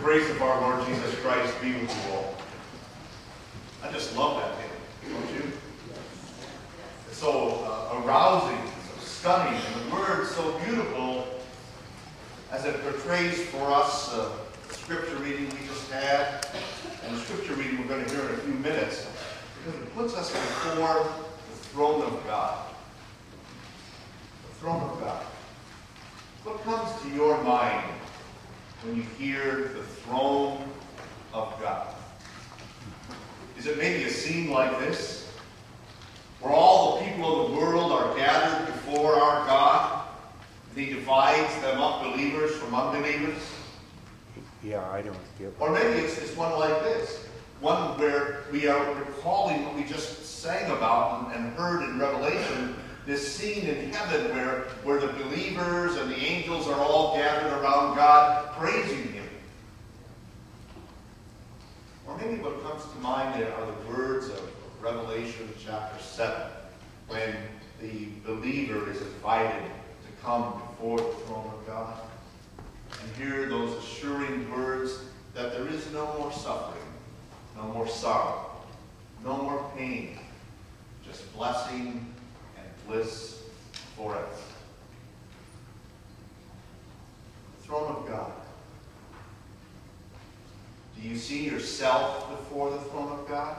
grace of our Lord Jesus Christ be with you all. I just love that hymn, don't you? It's so uh, arousing, so stunning, and the words so beautiful as it portrays for us uh, the scripture reading we just had and the scripture reading we're going to hear in a few minutes because it puts us before the throne of God. The throne of God. What comes to your mind when you hear the throne of God? Is it maybe a scene like this? Where all the people of the world are gathered before our God? And he divides them up, believers from unbelievers? Yeah, I don't get Or maybe it's, it's one like this. One where we are recalling what we just sang about and, and heard in Revelation, this scene in heaven where, where the believers and the angels are all gathered around God praising Him. Or maybe what comes to mind are the words of Revelation chapter 7, when the believer is invited to come before the throne of God and hear those assuring words that there is no more suffering, no more sorrow, no more pain, just blessing bliss forever. The throne of God. Do you see yourself before the throne of God?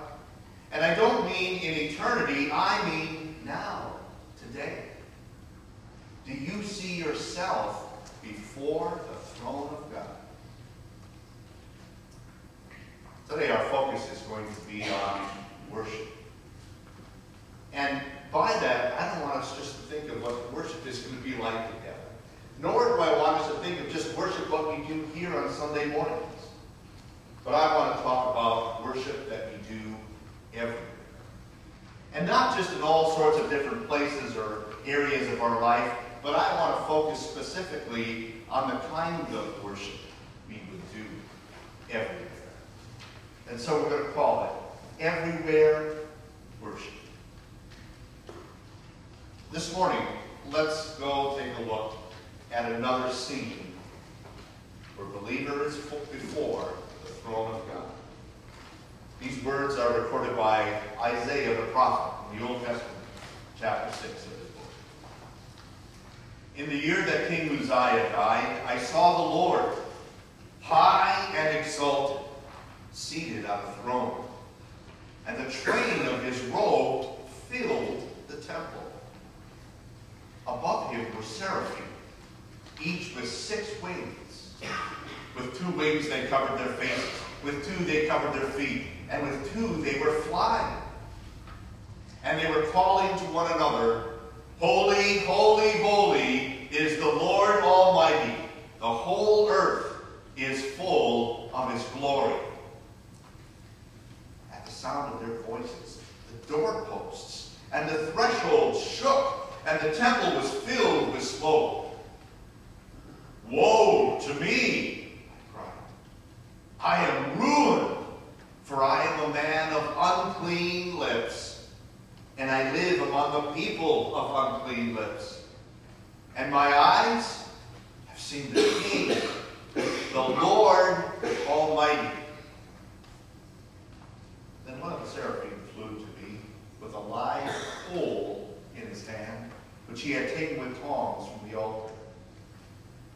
And I don't mean in eternity, I mean now, today. Do you see yourself before the throne of God? Today our focus is going to be on worship. And by that, I don't want us just to think of what worship is going to be like together. Nor do I want us to think of just worship what we do here on Sunday mornings. But I want to talk about worship that we do everywhere. And not just in all sorts of different places or areas of our life, but I want to focus specifically on the kind of worship we would do everywhere. And so we're going to call it Everywhere Worship. This morning, let's go take a look at another scene where believers before the throne of God. These words are recorded by Isaiah the prophet in the Old Testament, chapter 6 of his book. In the year that King Uzziah died, I saw the Lord high and exalted, seated on a throne, and the train of his robe filled the temple. Above him were seraphim, each with six wings. With two wings they covered their faces, with two they covered their feet, and with two they were flying. And they were calling to one another, Holy, holy, holy is the Lord Almighty. The whole earth is full of his glory. At the sound of their voices, the doorposts and the threshold shook, and the temple was filled with smoke. Woe to me, I cried. I am ruined, for I am a man of unclean lips, and I live among a people of unclean lips. And my eyes have seen the King, the Lord Almighty. Then one of the seraphim flew to me with a live coal in his hand, which he had taken with tongs from the altar.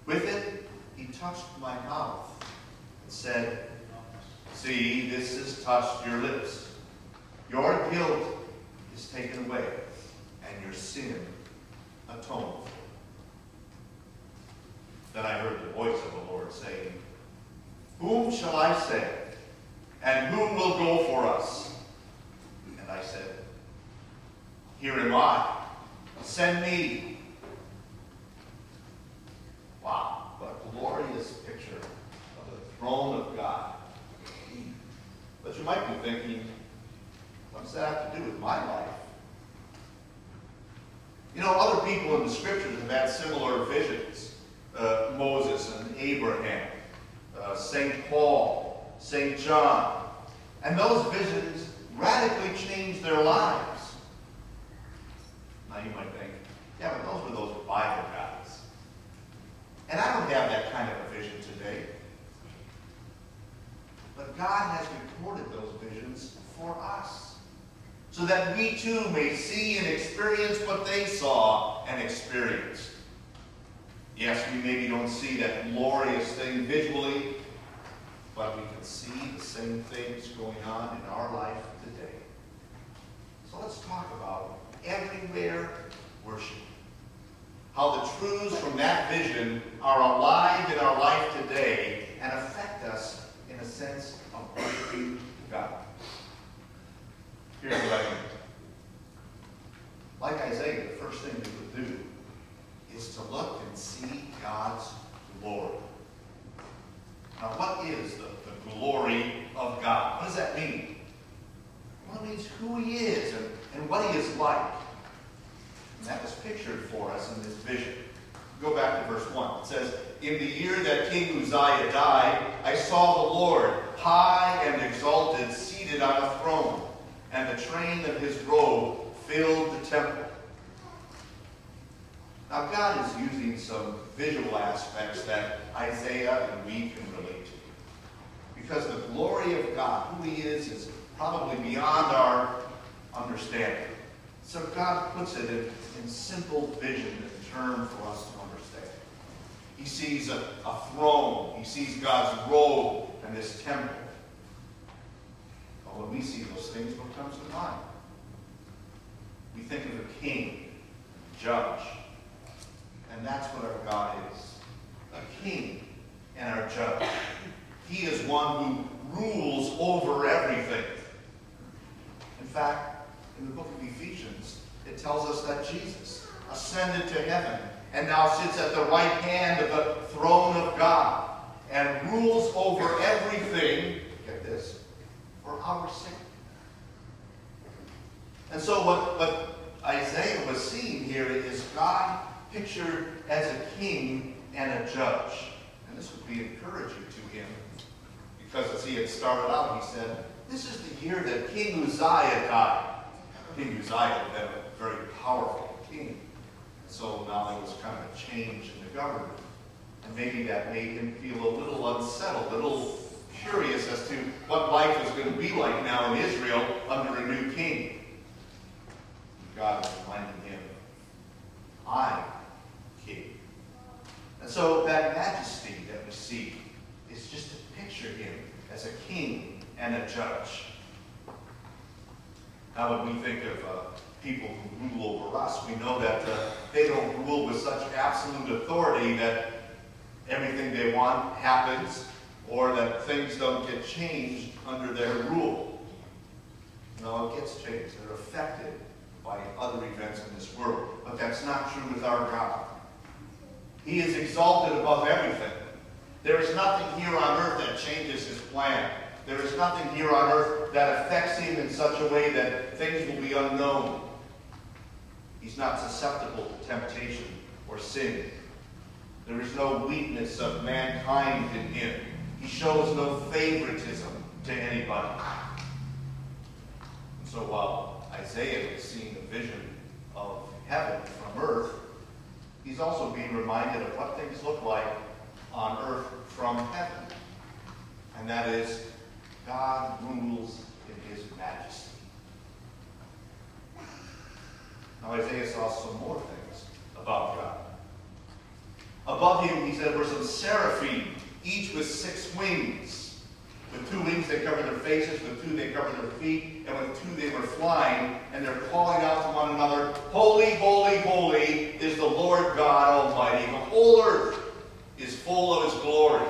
With it, he touched my mouth and said, See, this has touched your lips. Your guilt is taken away, and your sin atoned for. Then I heard the voice of the Lord saying, Whom shall I send? And who will go for us? And I said, Here am I. Send me. Wow, what a glorious picture of the throne of God. But you might be thinking, what does that have to do with my life? You know, other people in the scriptures have had similar visions. Uh, Moses and Abraham, uh, St. Paul, St. John. And those visions radically changed their lives. Now you might think, yeah, but those were those Bible guys. And I don't have that kind of vision today. But God has recorded those visions for us, so that we too may see and experience what they saw and experienced. Yes, we maybe don't see that glorious thing visually, but we can see the same things going on in our life today. So let's talk about everywhere worship. How the truths from that vision are alive in our life today and affect us in a sense of worshiping God. Here's what I mean. Like Isaiah, the first thing we would do is to look and see God's glory. Now, what is the, the glory of God? What does that mean? Well, it means who he is and, and what he is like. And that was pictured for us in this vision. Go back to verse 1. It says, In the year that King Uzziah died, I saw the Lord high and exalted, seated on a throne, and the train of his robe filled the temple. Now, God is using some visual aspects that Isaiah and we can relate to. Because the glory of God, who He is, is probably beyond our understanding. So God puts it in, in simple vision and term for us to understand. He sees a, a throne, He sees God's robe and His temple. But when we see those things, what comes to mind? We think of a king, a judge, and that's what our God is a king and our judge. He is one who rules over everything. In fact, in the book of Ephesians, it tells us that Jesus ascended to heaven and now sits at the right hand of the throne of God and rules over everything, get this, for our sake. And so what, what Isaiah was seeing here is God pictured as a king and a judge. And this would be encouraging to him because as he had started out, he said, This is the year that King Uzziah died. King Uzziah had a very powerful king. And So now there was kind of a change in the government. And maybe that made him feel a little unsettled, a little curious as to what life was going to be like now in Israel under a new king. God is reminding him, I'm king. And so that majesty that we see is just to picture him as a king and a judge. Now, when we think of uh, people who rule over us, we know that uh, they don't rule with such absolute authority that everything they want happens or that things don't get changed under their rule. No, it gets changed. They're affected by other events in this world. But that's not true with our God. He is exalted above everything. There is nothing here on earth that changes his plan. There is nothing here on earth that affects him in such a way that things will be unknown. He's not susceptible to temptation or sin. There is no weakness of mankind in him. He shows no favoritism to anybody. And so while Isaiah is seeing a vision of heaven from earth, he's also being reminded of what things look like on earth from heaven. And that is, God rules in his majesty. Now Isaiah saw some more things about God. Above him, he said, were some seraphim, each with six wings. With two wings they covered their faces, with two they covered their feet, and with two they were flying, and they're calling out to one another, Holy, holy, holy is the Lord God Almighty. The whole earth is full of his glory.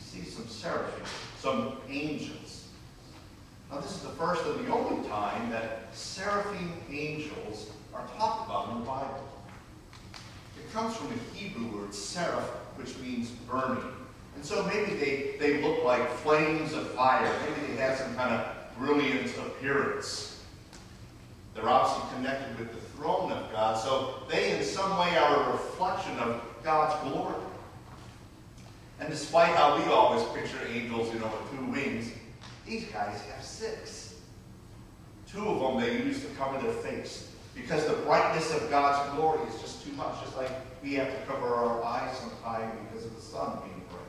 See some seraphim, some angels. Now this is the first and the only time that seraphim angels are talked about in the Bible. It comes from the Hebrew word seraph, which means burning. And so maybe they, they look like flames of fire. Maybe they have some kind of brilliant appearance. They're obviously connected with the throne of God, so they in some way are a reflection of God's glory. And despite how we always picture angels, you know, with two wings, these guys have six. Two of them they use to cover their face. Because the brightness of God's glory is just too much, just like we have to cover our eyes sometimes because of the sun being bright.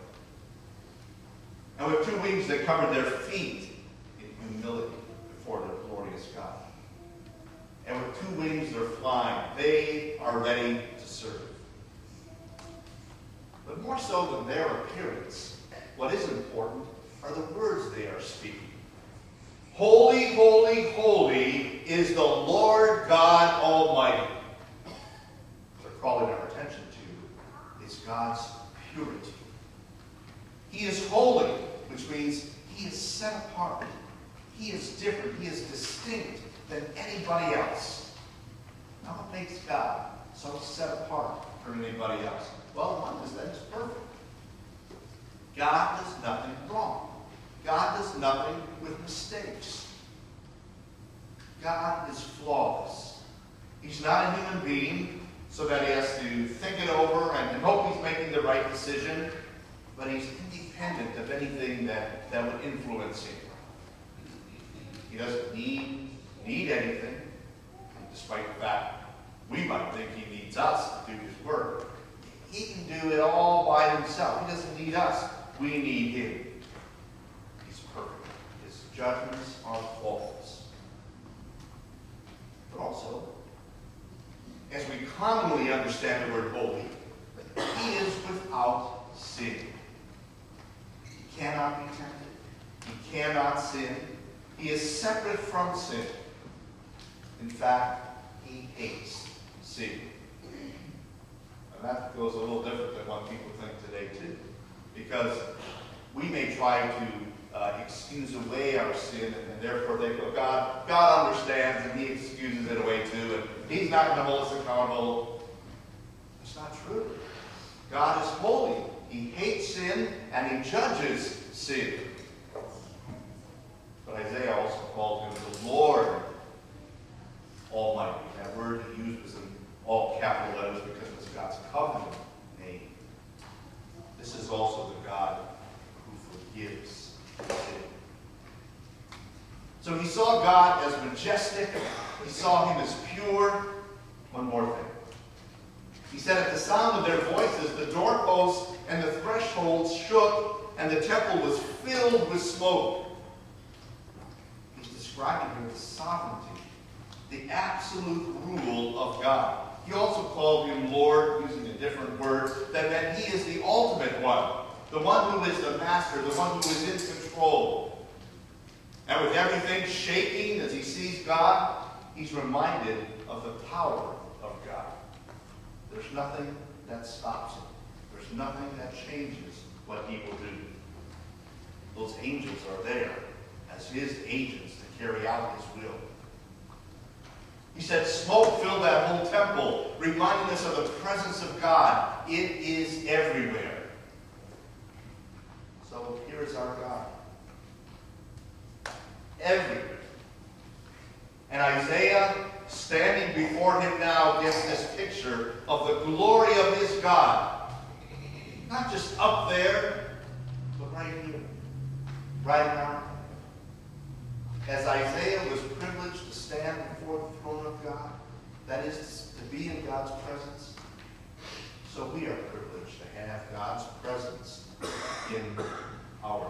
And with two wings they covered their feet in humility before their glorious God. And with two wings they're flying. They are ready to serve. But more so than their appearance, what is important are the words they are speaking. Holy, holy, holy is the Lord God Almighty. What they're calling our attention to is God's purity. He is holy, which means he is set apart. He is different. He is distinct than anybody else. Now what makes God so set apart from anybody else? Well, one is that he's perfect. God does nothing wrong. God does nothing with mistakes. God is flawless. He's not a human being so that he has to think it over and, hope he's making the right decision, but he's independent of anything that, that would influence him. He doesn't need, need anything, despite the fact we might think he needs us to do his work. He can do it all by himself. He doesn't need us. We need him. He's perfect. His judgments are faultless. But also, as we commonly understand the word holy, he is without sin. He cannot be tempted. He cannot sin. He is separate from sin. In fact, he hates sin. Goes a little different than what people think today, too. Because we may try to uh, excuse away our sin, and, and therefore they go, God, God understands, and He excuses it away too, and He's not going to hold us accountable. It's not true. God is holy. He hates sin, and He judges sin. But Isaiah also called him the Lord Almighty. That word he used was in all capital letters because it was God's covenant. This is also the God who forgives sin. So he saw God as majestic. He saw him as pure. One more thing. He said, at the sound of their voices, the doorposts and the thresholds shook, and the temple was filled with smoke. He's describing here the sovereignty, the absolute rule of God. He also called him Lord, using a different word, that meant he is the ultimate one, the one who is the master, the one who is in control. And with everything shaking as he sees God, he's reminded of the power of God. There's nothing that stops him. There's nothing that changes what he will do. Those angels are there as his agents to carry out his will. He said, smoke filled that whole temple, reminding us of the presence of God. It is everywhere. So here is our God. Everywhere. And Isaiah, standing before him now, gets this picture of the glory of his God. Not just up there, but right here, right now. As Isaiah was privileged to stand before throne of God, that is to be in God's presence, so we are privileged to have God's presence in our life.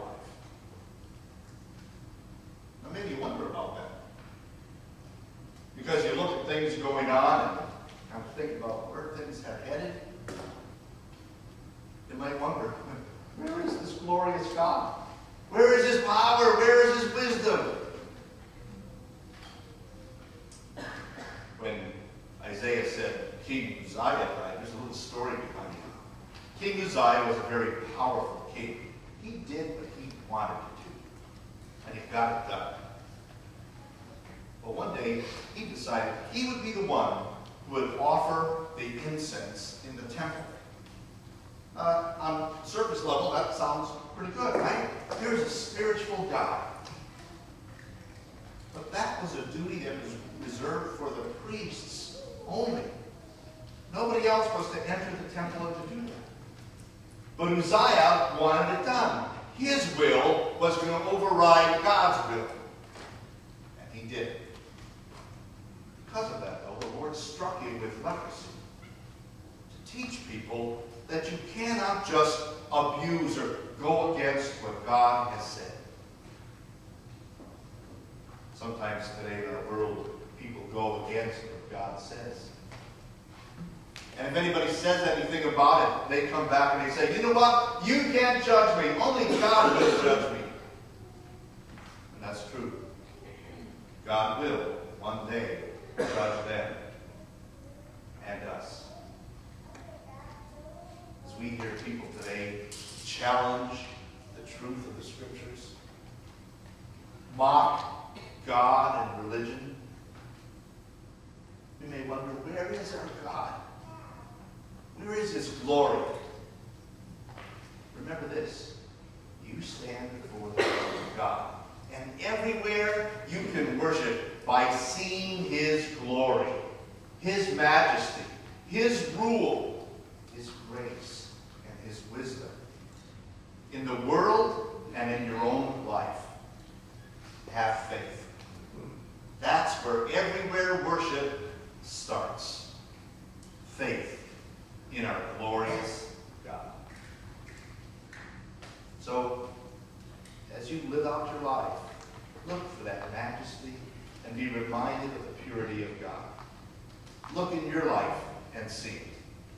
Now maybe you wonder about that. Because you look at things going on and kind of think about where things have headed. You might wonder, where is this glorious God? Where is his power? Where is his wisdom? When Isaiah said King Uzziah died, there's a little story behind it. King Uzziah was a very powerful king. He did what he wanted to do, and he got it done. But one day, he decided he would be the one who would offer the incense in the temple. Uh, on surface level, that sounds pretty good, right? Here's a spiritual God. But that was a duty that was reserved for the priests only. Nobody else was to enter the temple and to do. But Uzziah wanted it done. His will was going to override God's will. And he did. Because of that, though, the Lord struck him with leprosy. To teach people that you cannot just abuse or go against what God has said. Sometimes today in our world, people go against what God says. And if anybody says anything about it, they come back and they say, you know what? You can't judge me. Only God will judge me. And that's true. God will one day judge them and us. As we hear people today challenge the truth of the Scriptures, mock God and religion, we may wonder, where is our God? Where is His glory? Remember this. You stand before the throne of God. And everywhere you can worship by seeing His glory, His majesty, His rule, His grace, and His wisdom. In the world and in your own life. Have faith. That's where everywhere worship starts. Faith in our glorious God. So, as you live out your life, look for that majesty and be reminded of the purity of God. Look in your life and see it.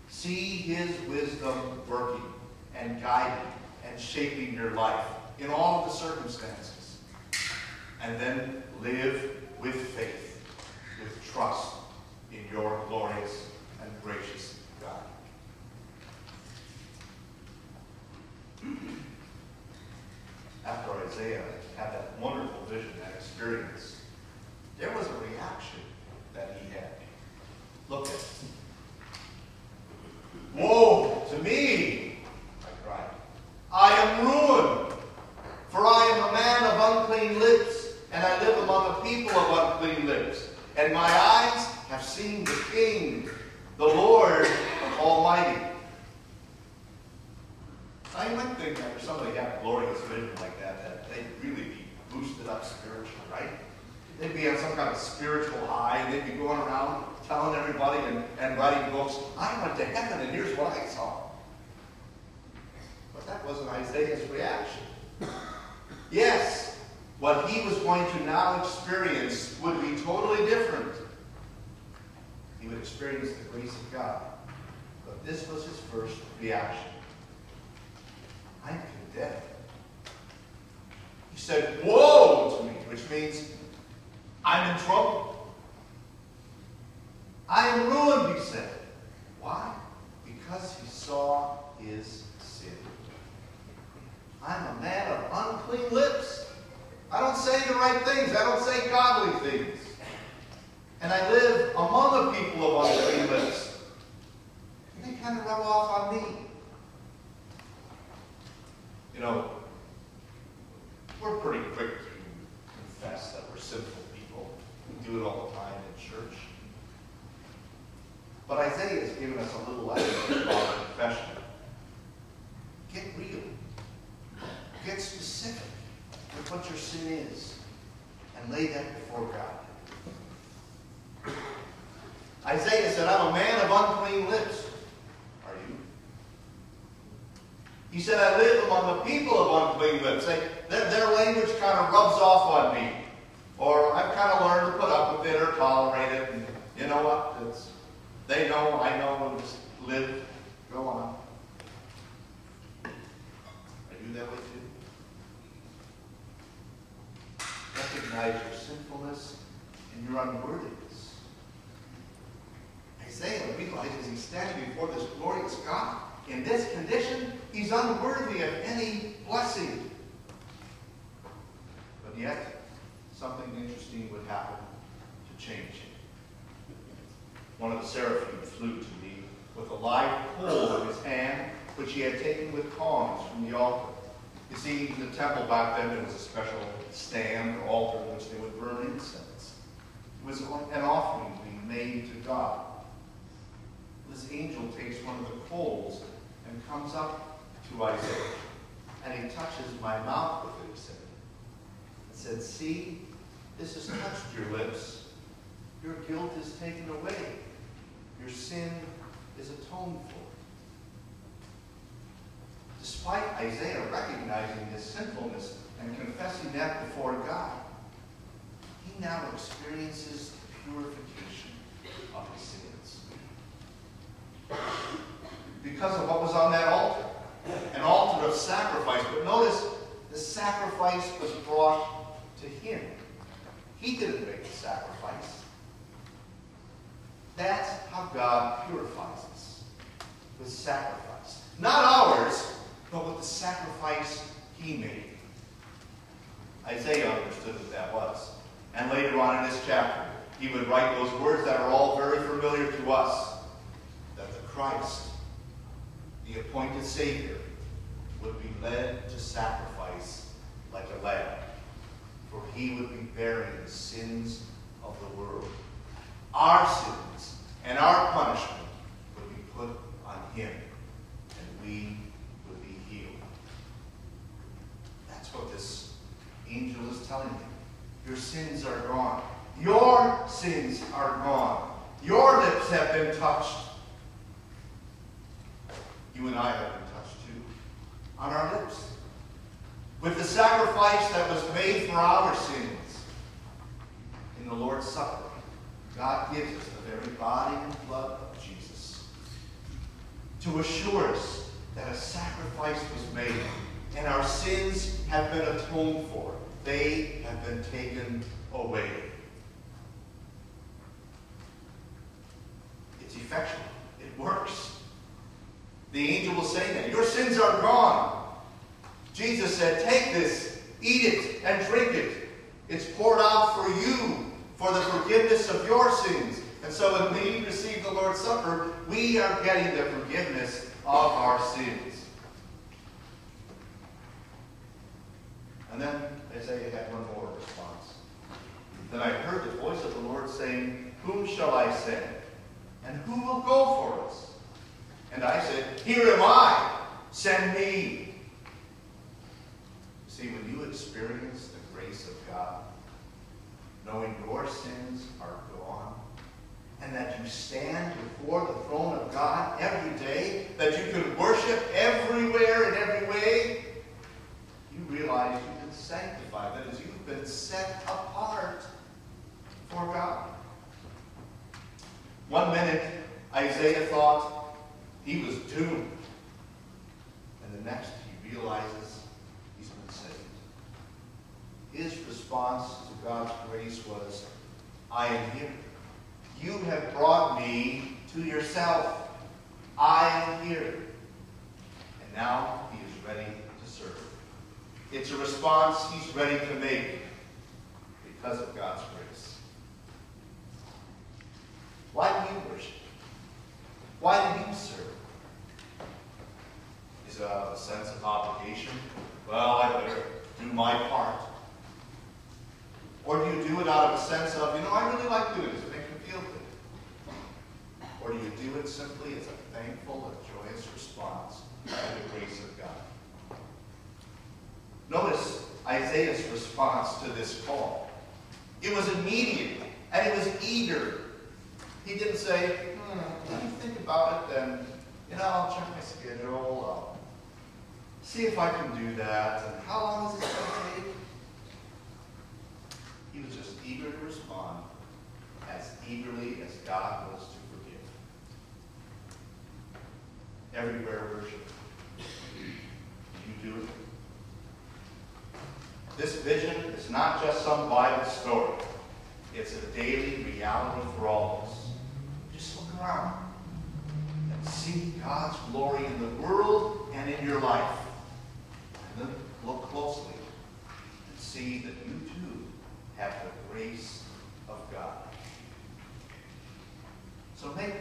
See His wisdom working and guiding and shaping your life in all of the circumstances. And then live with faith, with trust in your glorious and gracious God. After Isaiah had that wonderful vision, that experience, there was a reaction that he had. Look at it. Woe to me, I cried. I am ruined, for I am a man of unclean lips, and I live among a people of unclean lips. And my eyes have seen the King, the Lord Almighty. I might think that if somebody had a glorious vision like that, that they'd really be boosted up spiritually, right? They'd be on some kind of spiritual high, and they'd be going around telling everybody and, and writing books, I went to heaven and here's what I saw. But that wasn't Isaiah's reaction. Yes, what he was going to now experience would be totally different. He would experience the grace of God. But this was his first reaction. I'm condemned. He said, Woe to me, which means I'm in trouble. I am ruined, he said. Why? Because he saw his sin. I'm a man of unclean lips. I don't say the right things. I don't say godly things. And I live among a people of unclean lips. And they kind of rub off on me. You know, we're pretty quick to confess that we're sinful people. We do it all the time in church. But Isaiah has given us a little lesson about confession. Get real. Get specific with what your sin is and lay that before God. Isaiah said, I'm a man of unclean lips. Are you? He said, I live among the people of lips. They, their, their language kind of rubs off on me. Or I've kind of learned to put up with it or tolerate it. And you know what? It's, they know, I know, and just live, go on. I do that way too? Recognize your sinfulness and your unworthiness. Isaiah realizes he's standing before this glorious God. In this condition, he's unworthy of any blessing. But yet, something interesting would happen to change him. One of the seraphim flew to me with a live coal in his hand, which he had taken with tongs from the altar. You see, in the temple back then, there was a special stand or altar in which they would burn incense. It was an offering being made to God. This angel takes one of the coals and comes up to Isaiah, and he touches my mouth with it, he said. And said, See, this has touched your lips. Your guilt is taken away. your sin is atoned for. Despite Isaiah recognizing his sinfulness and confessing that before God, he now experiences the purification of his sins. Because of what was on that altar, an altar of sacrifice. But notice, the sacrifice was brought to him. He didn't make the sacrifice. That's how God purifies us, with sacrifice. Not ours, but with the sacrifice he made. Isaiah understood what that was. And later on in this chapter, he would write those words that are all very familiar to us that the Christ, the appointed Savior, would be led to sacrifice like a lamb, for he would be bearing the sins of the world. Our sins and our punishment would be put on him, and we would be healed. That's what this angel is telling you. Your sins are gone. Your sins are gone. Your lips have been touched. You and I have been touched too. On our lips. With the sacrifice that was made for our sins in the Lord's Supper, God gives us the very body and blood of Jesus to assure us that a sacrifice was made and our sins have been atoned for. They have been taken away. It's effectual. It works. The angel will say that. Your sins are gone. Jesus said, Take this, eat it, and drink it. It's poured out for you for the forgiveness of your sins. And so when we receive the Lord's Supper, we are getting the forgiveness of our sins. And then Isaiah had one more response. Then I heard the voice of the Lord saying, Whom shall I send? And who will go for us? And I said, Here am I, send me. See, when you experience the grace of God, knowing your sins are gone, and that you stand before the throne of God every day, that you can worship everywhere in every way, you realize you've been sanctified. That is, you've been set apart for God. One minute, Isaiah thought he was doomed. And the next, he realizes he's been saved. His response to God's grace was, I am here. You have brought me to yourself. I am here. And now he is ready to serve. It's a response he's ready to make because of God's grace. Why do you worship? Why do you serve? Is it out of a sense of obligation? Well, I better do my part. Or do you do it out of a sense of, you know, I really like doing this. It makes me feel good. Or do you do it simply as a thankful and joyous response to the grace of God? Notice Isaiah's response to this call. It was immediate and it was eager. He didn't say, hmm, let me think about it and, you know, I'll check my schedule. I'll see if I can do that. And how long is this going to take? He was just eager to respond as eagerly as God was to Everywhere worship. You do it. This vision is not just some Bible story. It's a daily reality for all of us. Just look around and see God's glory in the world and in your life. And then look closely and see that you too have the grace of God. So make